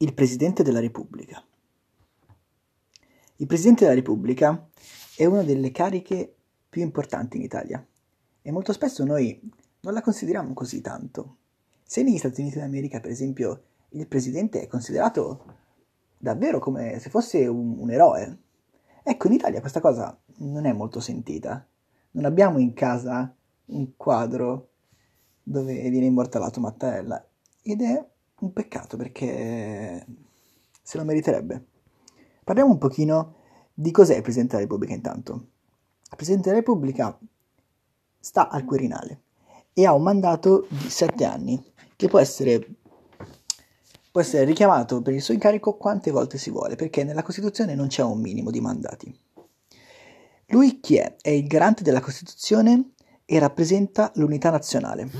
il Presidente della Repubblica. Il Presidente della Repubblica è una delle cariche più importanti in Italia e molto spesso noi non la consideriamo così tanto. Se negli Stati Uniti d'America, per esempio, il Presidente è considerato davvero come se fosse un, un eroe, ecco in Italia questa cosa non è molto sentita. Non abbiamo in casa un quadro dove viene immortalato Mattarella ed è un peccato perché se lo meriterebbe. Parliamo un pochino di cos'è il Presidente della Repubblica intanto. Il Presidente della Repubblica sta al Quirinale e ha un mandato di sette anni che può essere, può essere richiamato per il suo incarico quante volte si vuole perché nella Costituzione non c'è un minimo di mandati. Lui chi è? È il garante della Costituzione e rappresenta l'unità nazionale.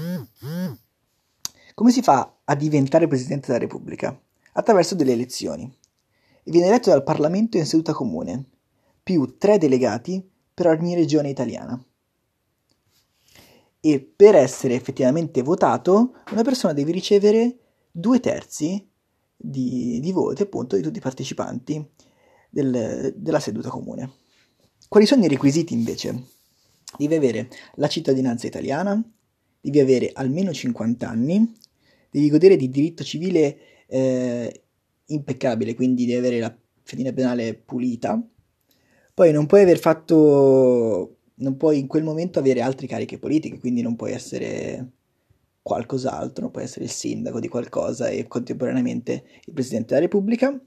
Come si fa a diventare Presidente della Repubblica? Attraverso delle elezioni. Viene eletto dal Parlamento in seduta comune, più tre delegati per ogni regione italiana. E per essere effettivamente votato, una persona deve ricevere due terzi di, di voti appunto di tutti i partecipanti del, della seduta comune. Quali sono i requisiti invece? Devi avere la cittadinanza italiana, devi avere almeno 50 anni, devi godere di diritto civile eh, impeccabile, quindi devi avere la fedina penale pulita. Poi non puoi aver fatto, non puoi in quel momento avere altre cariche politiche, quindi non puoi essere qualcos'altro, non puoi essere il sindaco di qualcosa e contemporaneamente il presidente della Repubblica.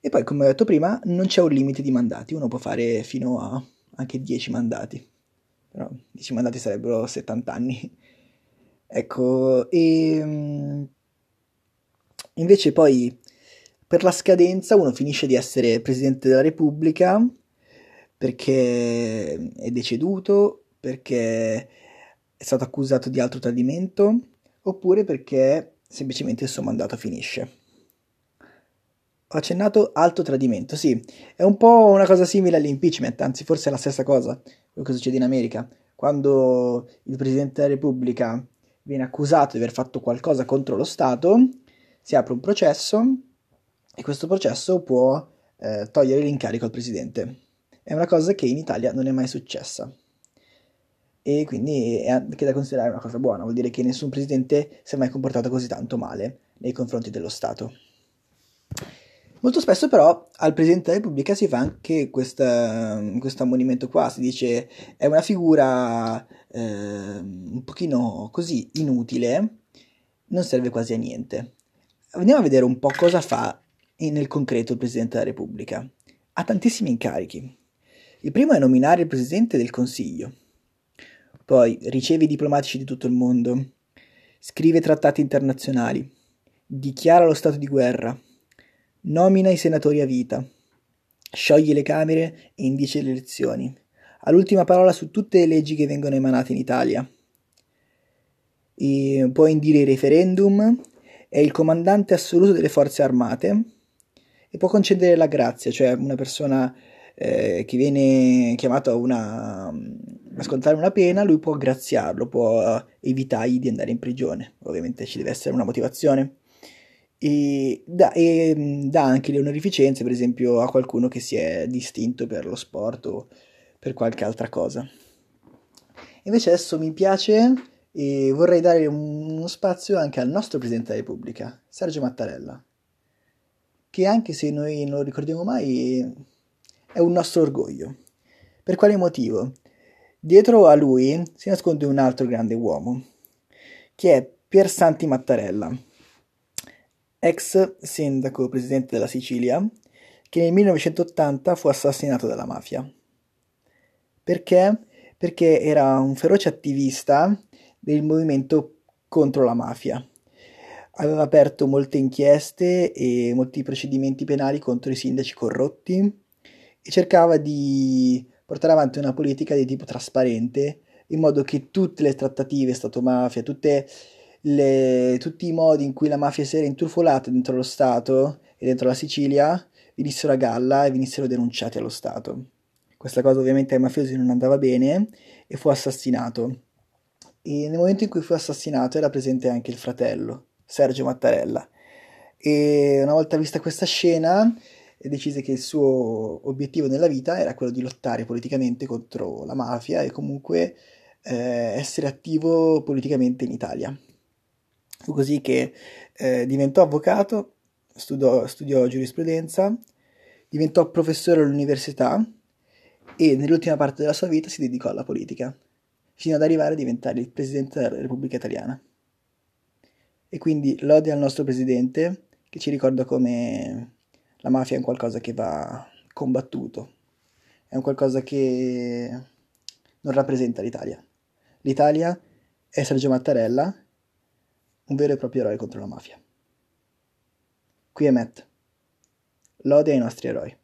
E poi, come ho detto prima, non c'è un limite di mandati, uno può fare fino a anche 10 mandati. Però 10 mandati sarebbero 70 anni. Ecco, e ehm, invece poi per la scadenza uno finisce di essere Presidente della Repubblica perché è deceduto, perché è stato accusato di altro tradimento, oppure perché semplicemente il suo mandato finisce. Ho accennato alto tradimento, sì, è un po' una cosa simile all'impeachment, anzi forse è la stessa cosa, quello che succede in America, quando il Presidente della Repubblica viene accusato di aver fatto qualcosa contro lo Stato, si apre un processo e questo processo può eh, togliere l'incarico al Presidente. È una cosa che in Italia non è mai successa e quindi è anche da considerare una cosa buona, vuol dire che nessun Presidente si è mai comportato così tanto male nei confronti dello Stato. Molto spesso però al Presidente della Repubblica si fa anche questa, questo ammonimento qua, si dice è una figura eh, un pochino così inutile, non serve quasi a niente. Andiamo a vedere un po' cosa fa nel concreto il Presidente della Repubblica. Ha tantissimi incarichi. Il primo è nominare il Presidente del Consiglio, poi riceve i diplomatici di tutto il mondo, scrive trattati internazionali, dichiara lo stato di guerra, Nomina i senatori a vita. Scioglie le Camere e indice le elezioni. Ha l'ultima parola su tutte le leggi che vengono emanate in Italia. E può indire i referendum, è il comandante assoluto delle forze armate e può concedere la grazia, cioè una persona eh, che viene chiamata a, a scontare una pena, lui può graziarlo, può evitargli di andare in prigione. Ovviamente ci deve essere una motivazione e dà, e mm, dà anche le onorificenze, per esempio, a qualcuno che si è distinto per lo sport o per qualche altra cosa. Invece adesso mi piace e vorrei dare uno spazio anche al nostro Presidente della Repubblica, Sergio Mattarella, che anche se noi non lo ricordiamo mai è un nostro orgoglio. Per quale motivo? Dietro a lui si nasconde un altro grande uomo, che è Pier Santi Mattarella ex sindaco presidente della Sicilia, che nel 1980 fu assassinato dalla mafia. Perché? Perché era un feroce attivista del movimento contro la mafia. Aveva aperto molte inchieste e molti procedimenti penali contro i sindaci corrotti e cercava di portare avanti una politica di tipo trasparente in modo che tutte le trattative Stato-mafia, tutte le, tutti i modi in cui la mafia si era intrufolata dentro lo Stato e dentro la Sicilia venissero a galla e venissero denunciati allo Stato. Questa cosa ovviamente ai mafiosi non andava bene e fu assassinato. E nel momento in cui fu assassinato era presente anche il fratello, Sergio Mattarella. e una volta vista questa scena decise che il suo obiettivo nella vita era quello di lottare politicamente contro la mafia e comunque eh, essere attivo politicamente in Italia. Fu così che eh, diventò avvocato, studiò, studiò giurisprudenza, diventò professore all'università e nell'ultima parte della sua vita si dedicò alla politica, fino ad arrivare a diventare il presidente della Repubblica Italiana. E quindi lode al nostro presidente che ci ricorda come la mafia è un qualcosa che va combattuto, è un qualcosa che non rappresenta l'Italia. L'Italia è Sergio Mattarella, un vero e proprio eroe contro la mafia. Qui è Matt. Lode ai nostri eroi.